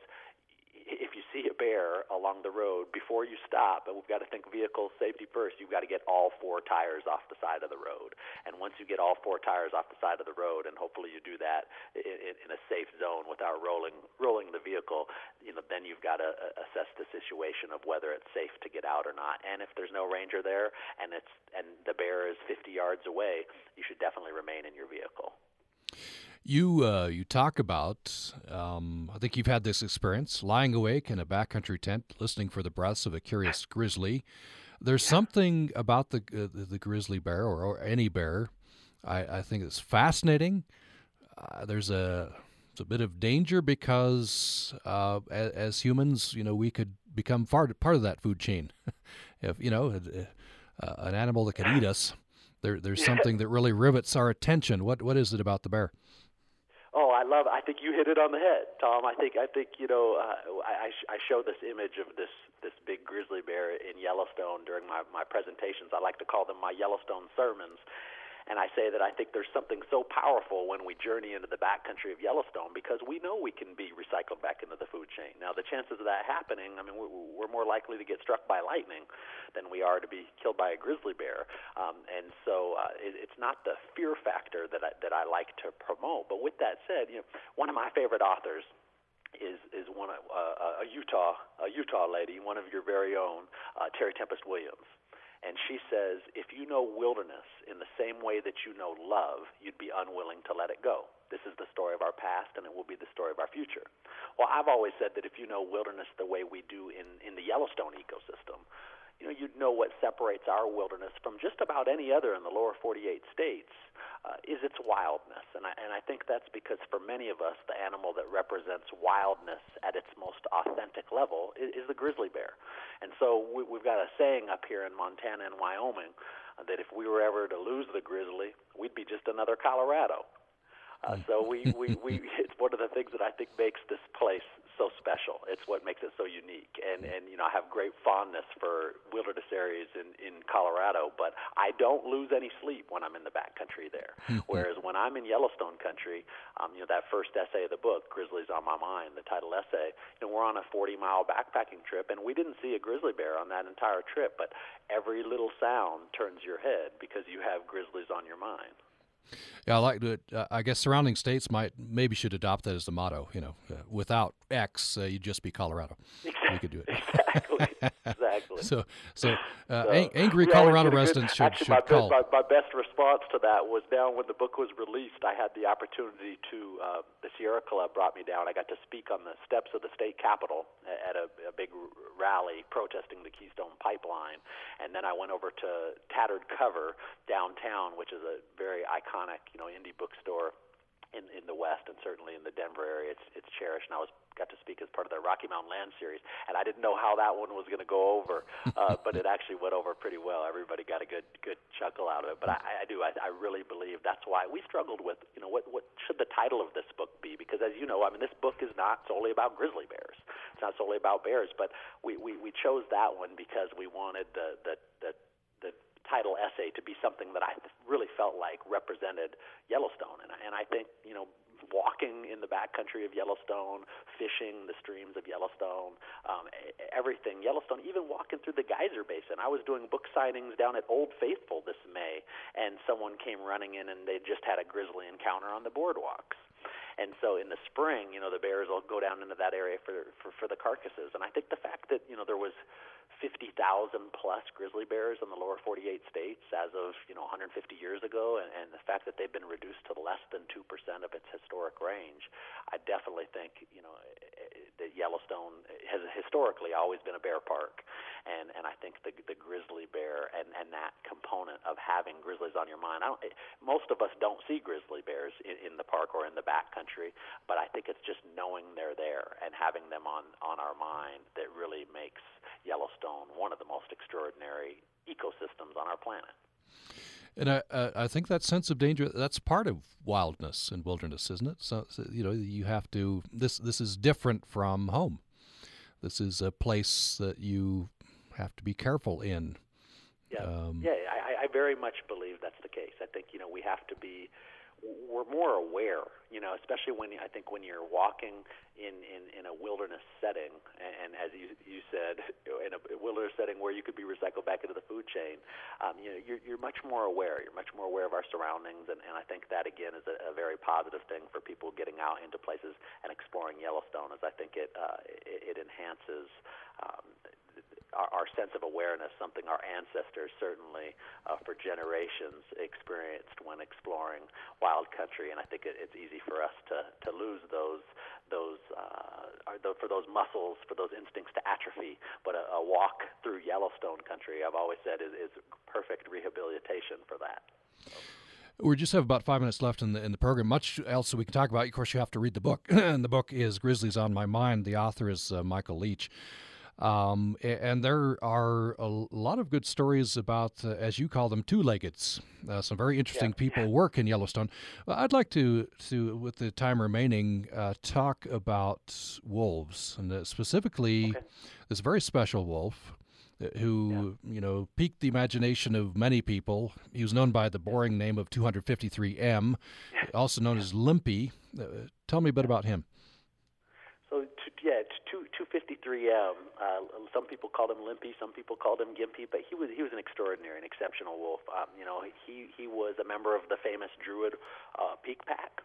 B: if you see a bear along the road, before you stop, and we've got to think vehicle safety first, you've got to get all four tires off the side of the road. And once you get all four tires off the side of the road, and hopefully you do that in, in a safe zone without rolling rolling the vehicle, you know, then you've got to uh, assess the situation of whether it's safe to get out or not. And if there's no ranger there, and it's and the bear is 50 yards away, you should definitely remain in your vehicle.
A: You uh, you talk about um, I think you've had this experience lying awake in a backcountry tent listening for the breaths of a curious grizzly. There's something about the uh, the grizzly bear or, or any bear I, I think it's fascinating. Uh, there's a it's a bit of danger because uh, as, as, humans, you know, we could become part part of that food chain. if you know, uh, an animal that could eat us, there there's something that really rivets our attention. What what is it about the bear?
B: I, I love. I think you hit it on the head, Tom. I think I think you know. Uh, I, I show this image of this this big grizzly bear in Yellowstone during my my presentations. I like to call them my Yellowstone sermons, and I say that I think there's something so powerful when we journey into the backcountry of Yellowstone because we know we can be recycled back into the food chain. Now, the chances of that happening, I mean, we're more likely to get struck by lightning than we are to be killed by a grizzly bear. Um, and so uh, it, it's not the fear factor that I, that I like to promote. But with that said, you know, one of my favorite authors is is one of uh, a Utah a Utah lady, one of your very own, uh, Terry Tempest Williams. And she says, if you know wilderness in the same way that you know love, you'd be unwilling to let it go. This is the story of our past, and it will be the story of our future. Well, I've always said that if you know wilderness the way we do in, in the Yellowstone ecosystem, you know, you'd know what separates our wilderness from just about any other in the lower 48 states uh, is its wildness. And I, and I think that's because for many of us, the animal that represents wildness at its most authentic level is, is the grizzly bear. And so we, we've got a saying up here in Montana and Wyoming uh, that if we were ever to lose the grizzly, we'd be just another Colorado. Uh, so we, we, we, it's one of the things that I think makes this place so special. It's what makes it so unique. And and you know, I have great fondness for wilderness areas in in Colorado, but I don't lose any sleep when I'm in the backcountry there. Whereas when I'm in Yellowstone country, um, you know, that first essay of the book, Grizzlies on My Mind, the title essay, you know, we're on a 40 mile backpacking trip, and we didn't see a grizzly bear on that entire trip, but every little sound turns your head because you have grizzlies on your mind.
A: Yeah, I like it. Uh, I guess surrounding states might maybe should adopt that as the motto. You know, uh, without X, uh, you'd just be Colorado.
B: Exactly.
A: We could do it.
B: exactly. Exactly.
A: so, so, uh, so angry yeah, Colorado residents should,
B: actually,
A: should
B: my,
A: call.
B: My, my best response to that was down when the book was released. I had the opportunity to uh, the Sierra Club brought me down. I got to speak on the steps of the state capitol at a, a big rally protesting the Keystone Pipeline, and then I went over to Tattered Cover downtown, which is a very iconic, you know, indie bookstore in in the West and certainly in the Denver area. It's it's cherished, and I was got to speak as part of the Rocky Mountain Land Series, and I didn't know how that one was going to go over, uh, but it actually went over pretty well. Everybody got a good good chuckle out of it. But I, I do I, I really believe that's why we struggled with you know what what should the title of this book be? Because as you know, I mean this book is not solely about grizzly bears. It's not solely about bears, but we we, we chose that one because we wanted the the the title essay to be something that I really felt like represented Yellowstone. And, and I think, you know, walking in the backcountry of Yellowstone, fishing the streams of Yellowstone, um, everything Yellowstone, even walking through the geyser basin. I was doing book signings down at Old Faithful this May, and someone came running in and they just had a grizzly encounter on the boardwalks. And so in the spring, you know, the bears will go down into that area for, for for the carcasses. And I think the fact that you know there was 50,000 plus grizzly bears in the lower 48 states as of you know 150 years ago, and, and the fact that they've been reduced to less than two percent of its historic range, I definitely think you know that Yellowstone has historically always been a bear park, and and I think the the grizzly bear and and that component of having grizzlies on your mind. I don't, most of us don't see grizzly bears in, in the park or in the backcountry, but I think it's just knowing they're there and having them on on our mind that really makes Yellowstone one of the most extraordinary ecosystems on our planet.
A: And I, I think that sense of danger that's part of wildness and wilderness, isn't it? So, so, you know you have to this this is different from home. This is a place that you have to be careful in.
B: Yeah, um, yeah. I, I very much believe that's the case. I think you know we have to be we're more aware, you know, especially when I think when you're walking in in, in a wilderness setting, and, and as you you said, in a wilderness setting where you could be recycled back into the food chain, um, you know, you're you're much more aware. You're much more aware of our surroundings, and, and I think that again is a, a very positive thing for people getting out into places and exploring Yellowstone. As I think it uh, it, it enhances um, our, our sense of awareness, something our ancestors certainly uh, for generations experienced when exploring wild country, and I think it, it's easy for us to, to lose those those uh, for those muscles, for those instincts to atrophy. But a, a walk through Yellowstone country, I've always said, is, is perfect rehabilitation for that.
A: We just have about five minutes left in the in the program. Much else that we can talk about. Of course, you have to read the book, and the book is "Grizzlies on My Mind." The author is uh, Michael Leach. Um, and there are a lot of good stories about, uh, as you call them, two-leggeds. Uh, some very interesting yeah. people work in Yellowstone. I'd like to, to with the time remaining, uh, talk about wolves and uh, specifically okay. this very special wolf uh, who yeah. you know piqued the imagination of many people. He was known by the boring name of 253M, also known as Limpy. Uh, tell me a bit about him.
B: So yeah, two fifty three M. Uh, some people called him Limpy, some people called him Gimpy, but he was he was an extraordinary, an exceptional wolf. Um, you know, he he was a member of the famous Druid uh, Peak Pack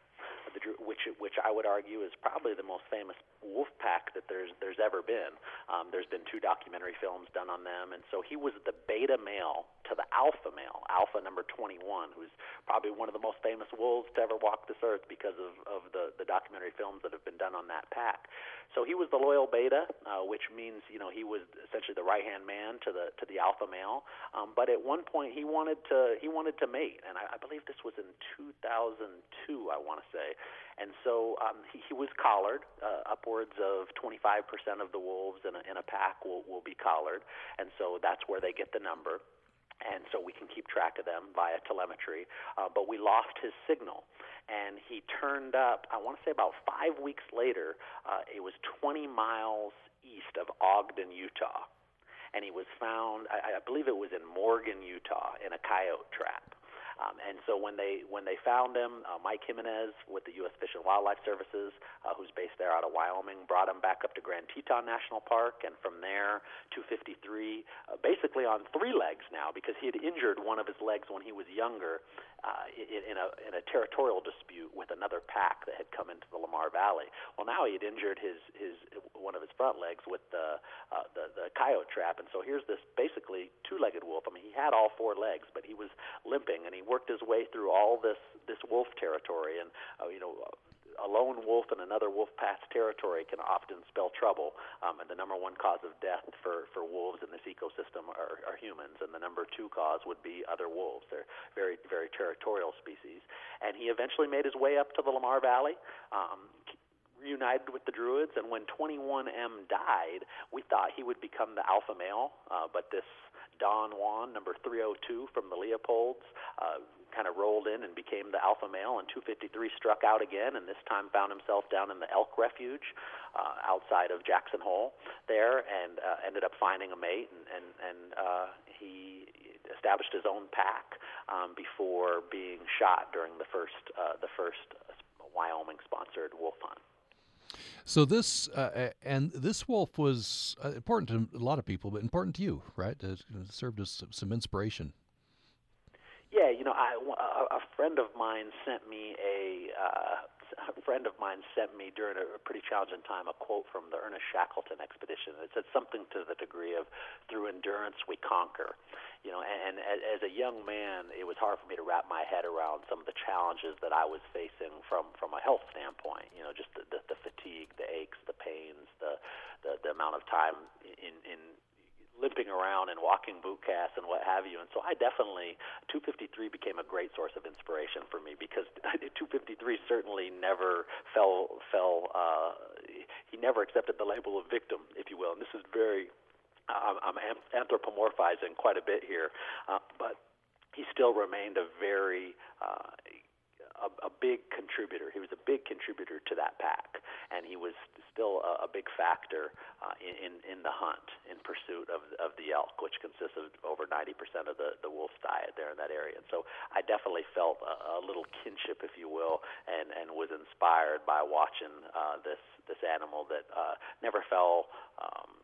B: the which which I would argue is probably the most famous wolf pack that there's there's ever been. Um, there's been two documentary films done on them, and so he was the beta male to the alpha male, alpha number 21, who's probably one of the most famous wolves to ever walk this earth because of of the the documentary films that have been done on that pack. So he was the loyal beta, uh, which means you know he was essentially the right hand man to the to the alpha male. Um, but at one point he wanted to he wanted to mate, and I, I believe this was in 2002, I want to say. And so um, he, he was collared. Uh, upwards of 25% of the wolves in a, in a pack will, will be collared, and so that's where they get the number and so we can keep track of them via telemetry. Uh, but we lost his signal, and he turned up. I want to say about five weeks later. Uh, it was 20 miles east of Ogden, Utah, and he was found. I, I believe it was in Morgan, Utah, in a coyote trap. Um, and so when they when they found him, uh, Mike Jimenez with the U.S. Fish and Wildlife Services, uh, who's based there out of Wyoming, brought him back up to Grand Teton National Park, and from there, 253, uh, basically on three legs now because he had injured one of his legs when he was younger uh, in, in a in a territorial dispute with another pack that had come into the Lamar Valley. Well, now he had injured his his one of his front legs with the uh, the the coyote trap, and so here's this basically two-legged wolf. I mean, he had all four legs, but he was limping, and he worked his way through all this this wolf territory, and uh, you know a lone wolf in another wolf pack's territory can often spell trouble. Um, and the number one cause of death for, for wolves in this ecosystem are, are humans, and the number two cause would be other wolves. They're very, very territorial species. And he eventually made his way up to the Lamar Valley. Um, reunited with the Druids, and when 21M died, we thought he would become the alpha male, uh, but this Don Juan, number 302 from the Leopolds, uh, kind of rolled in and became the alpha male, and 253 struck out again, and this time found himself down in the elk refuge uh, outside of Jackson Hole there, and uh, ended up finding a mate, and and, and uh, he established his own pack um, before being shot during the first uh, the first Wyoming-sponsored wolf hunt.
A: So this uh, and this wolf was uh, important to a lot of people, but important to you, right? It served as some inspiration.
B: Yeah, you know, I, a friend of mine sent me a uh, a friend of mine sent me during a pretty challenging time a quote from the Ernest Shackleton expedition. It said something to the degree of "Through endurance we conquer." You know, and, and as a young man, it was hard for me to wrap my head around some of the challenges that I was facing from from a health standpoint. You know, just the, the, the fatigue, the aches, the pains, the, the the amount of time in in limping around and walking boot casts and what have you. And so I definitely 253 became a great source of inspiration for me because 253 certainly never fell fell uh, he never accepted the label of victim, if you will. And this is very I'm, anthropomorphizing quite a bit here, uh, but he still remained a very uh, a, a big contributor. He was a big contributor to that pack, and he was still a, a big factor uh, in in the hunt in pursuit of of the elk, which consists of over 90% of the the wolf's diet there in that area. And so I definitely felt a, a little kinship, if you will, and and was inspired by watching uh, this this animal that uh, never fell. Um,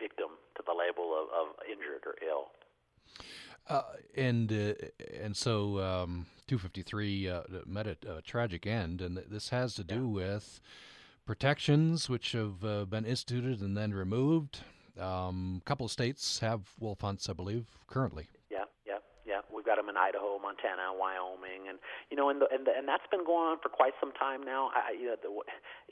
B: victim to the label of, of injured or ill.
A: Uh, and uh, and so um, 253 uh, met a, a, tragic end, and this has to do yeah. with protections which have uh, been instituted and then removed. Um, a couple of states have wolf hunts, I believe, currently.
B: Yeah, yeah, yeah. We've got them in Idaho, Montana, Wyoming, and you know, and the, and the, and that's been going on for quite some time now. I, you know, the,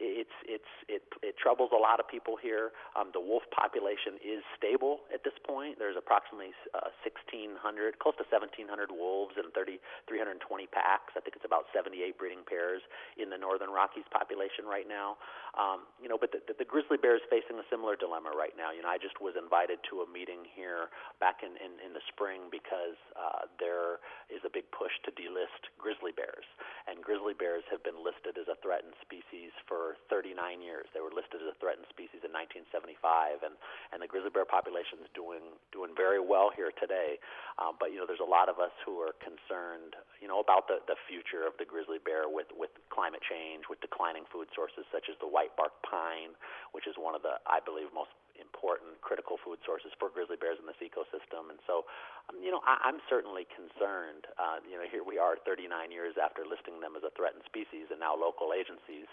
B: it's it's it it troubles a lot of people here. Um, the wolf population is stable at this point. There's approximately uh, 1,600, close to 1,700 wolves and 30, 320 packs. I think about 78 breeding pairs in the northern Rockies population right now. Um, you know, but the, the, the grizzly bear is facing a similar dilemma right now. You know, I just was invited to a meeting here back in, in, in the spring because uh, there is a big push to delist grizzly bears. And grizzly bears have been listed as a threatened species for 39 years. They were listed as a threatened species in 1975, and, and the grizzly bear population is doing, doing very well here today. Um, but, you know, there's a lot of us who are concerned, you know, about the, the future of the grizzly bear with, with climate change, with declining food sources such as the white bark pine, which is one of the, I believe, most important critical food sources for grizzly bears in this ecosystem. And so, um, you know, I, I'm certainly concerned. Uh, you know, here we are 39 years after listing them as a threatened species, and now local agencies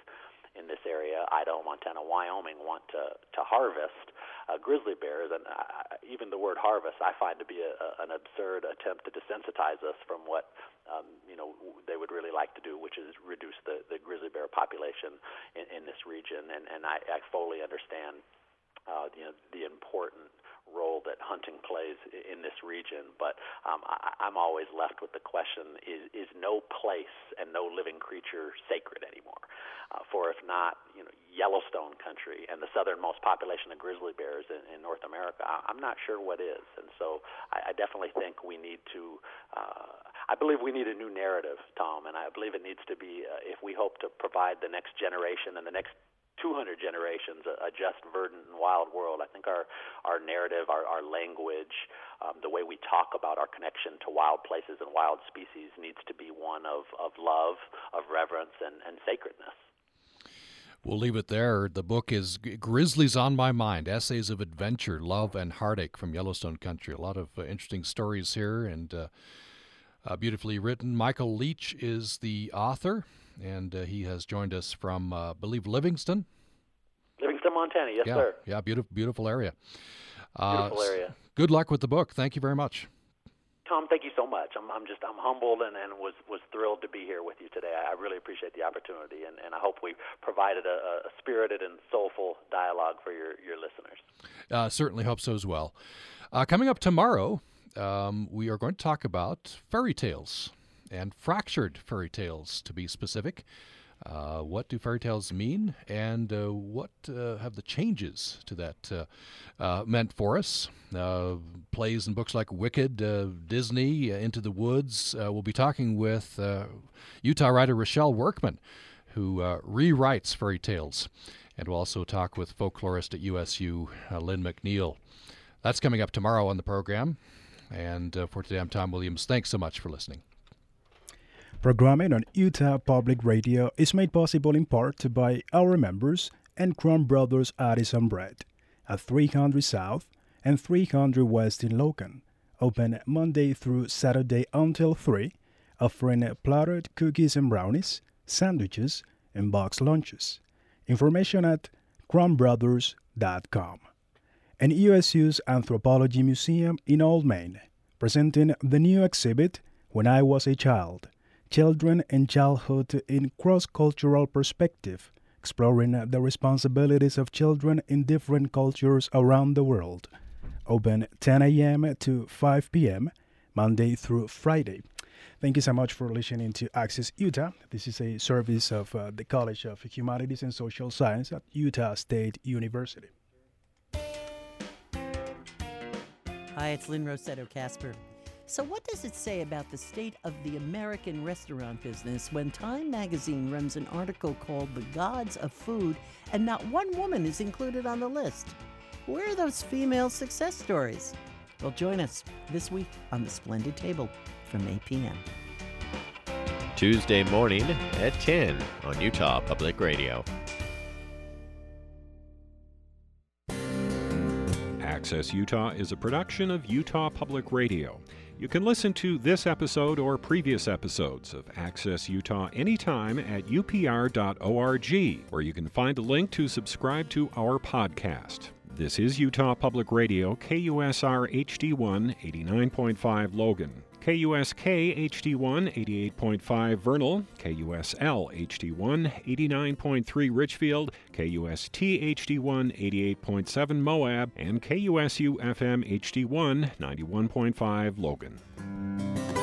B: in this area, Idaho, Montana, Wyoming, want to to harvest uh, grizzly bears, and uh, even the word harvest I find to be a, a, an absurd attempt to desensitize us from what um, you know they would really like to do, which is reduce the the grizzly bear population in, in this region. And and I, I fully understand uh, you know, the important role that hunting plays in this region. But um, I, I'm always left with the question: Is is no place and no living creature sacred anymore? Uh, for if not, you know, Yellowstone country and the southernmost population of grizzly bears in, in North America, I'm not sure what is. And so I, I definitely think we need to. Uh, I believe we need a new narrative, Tom, and I believe it needs to be uh, if we hope to provide the next generation and the next 200 generations a, a just, verdant, and wild world. I think our our narrative, our our language, um, the way we talk about our connection to wild places and wild species needs to be one of of love, of reverence, and and sacredness.
A: We'll leave it there. The book is Grizzlies on My Mind Essays of Adventure, Love, and Heartache from Yellowstone Country. A lot of uh, interesting stories here and uh, uh, beautifully written. Michael Leach is the author and uh, he has joined us from, uh, I believe, Livingston.
B: Livingston, Montana. Yes,
A: yeah,
B: sir.
A: Yeah, beautiful, beautiful area.
B: Uh, beautiful area.
A: Good luck with the book. Thank you very much.
B: Tom, thank you so much. I'm, I'm just I'm humbled and, and was was thrilled to be here with you today. I really appreciate the opportunity, and, and I hope we provided a, a spirited and soulful dialogue for your your listeners.
A: Uh, certainly hope so as well. Uh, coming up tomorrow, um, we are going to talk about fairy tales and fractured fairy tales, to be specific. Uh, what do fairy tales mean, and uh, what uh, have the changes to that uh, uh, meant for us? Uh, plays and books like Wicked, Disney, Into the Woods. we'll be talking with Utah writer Rochelle Workman, who rewrites fairy tales, and we'll also talk with folklorist at USU, Lynne McNeill. That's coming up tomorrow on the program. And for today, I'm Tom Williams. Thanks so much for listening.
E: Programming on Utah Public Radio is made possible in part by our members and Crumb Brothers Artisan Bread at 300 South and 300 West in Logan, open Monday through Saturday until 3, offering plattered cookies and brownies, sandwiches, and box lunches. Information at crumbbrothers.com. And USU's Anthropology Museum in Old Main, presenting the new exhibit When I Was a Child Children and Childhood in Cross Cultural Perspective, exploring the responsibilities of children in different cultures around the world. Open 10 a.m. to 5 p.m., Monday through Friday. Thank you so much for listening to Access Utah. This is a service of uh, the College of Humanities and Social Science at Utah State University.
G: Hi, it's Lynn Rossetto Kasper. So, what does it say about the state of the American restaurant business when Time magazine runs an article called The Gods of Food and not one woman is included on the list? Where are those female success stories? Well, join us this week on The Splendid Table from 8 p.m.
F: Tuesday morning at 10 on Utah Public Radio.
H: Access Utah is a production of Utah Public Radio. You can listen to this episode or previous episodes of Access Utah anytime at upr.org, where you can find a link to subscribe to our podcast. This is Utah Public Radio, KUSR HD1 89.5 Logan. KUSK HD1 88.5 Vernal, KUSL HD1 89.3 Richfield, KUST HD1 88.7 Moab, and KUSU FM HD1 91.5 Logan.